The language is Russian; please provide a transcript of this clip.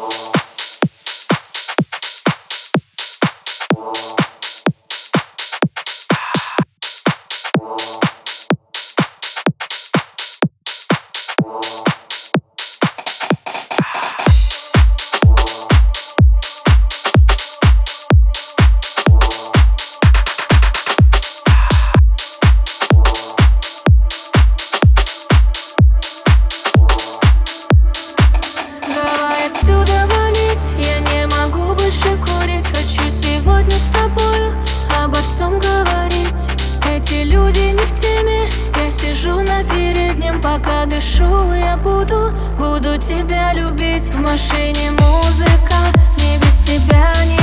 Whoa. Отсюда валить. Я не могу больше курить. Хочу сегодня с тобою Обо всем говорить. Эти люди не в теме. Я сижу на переднем Пока дышу. Я буду Буду тебя любить. В машине музыка. Мне без тебя не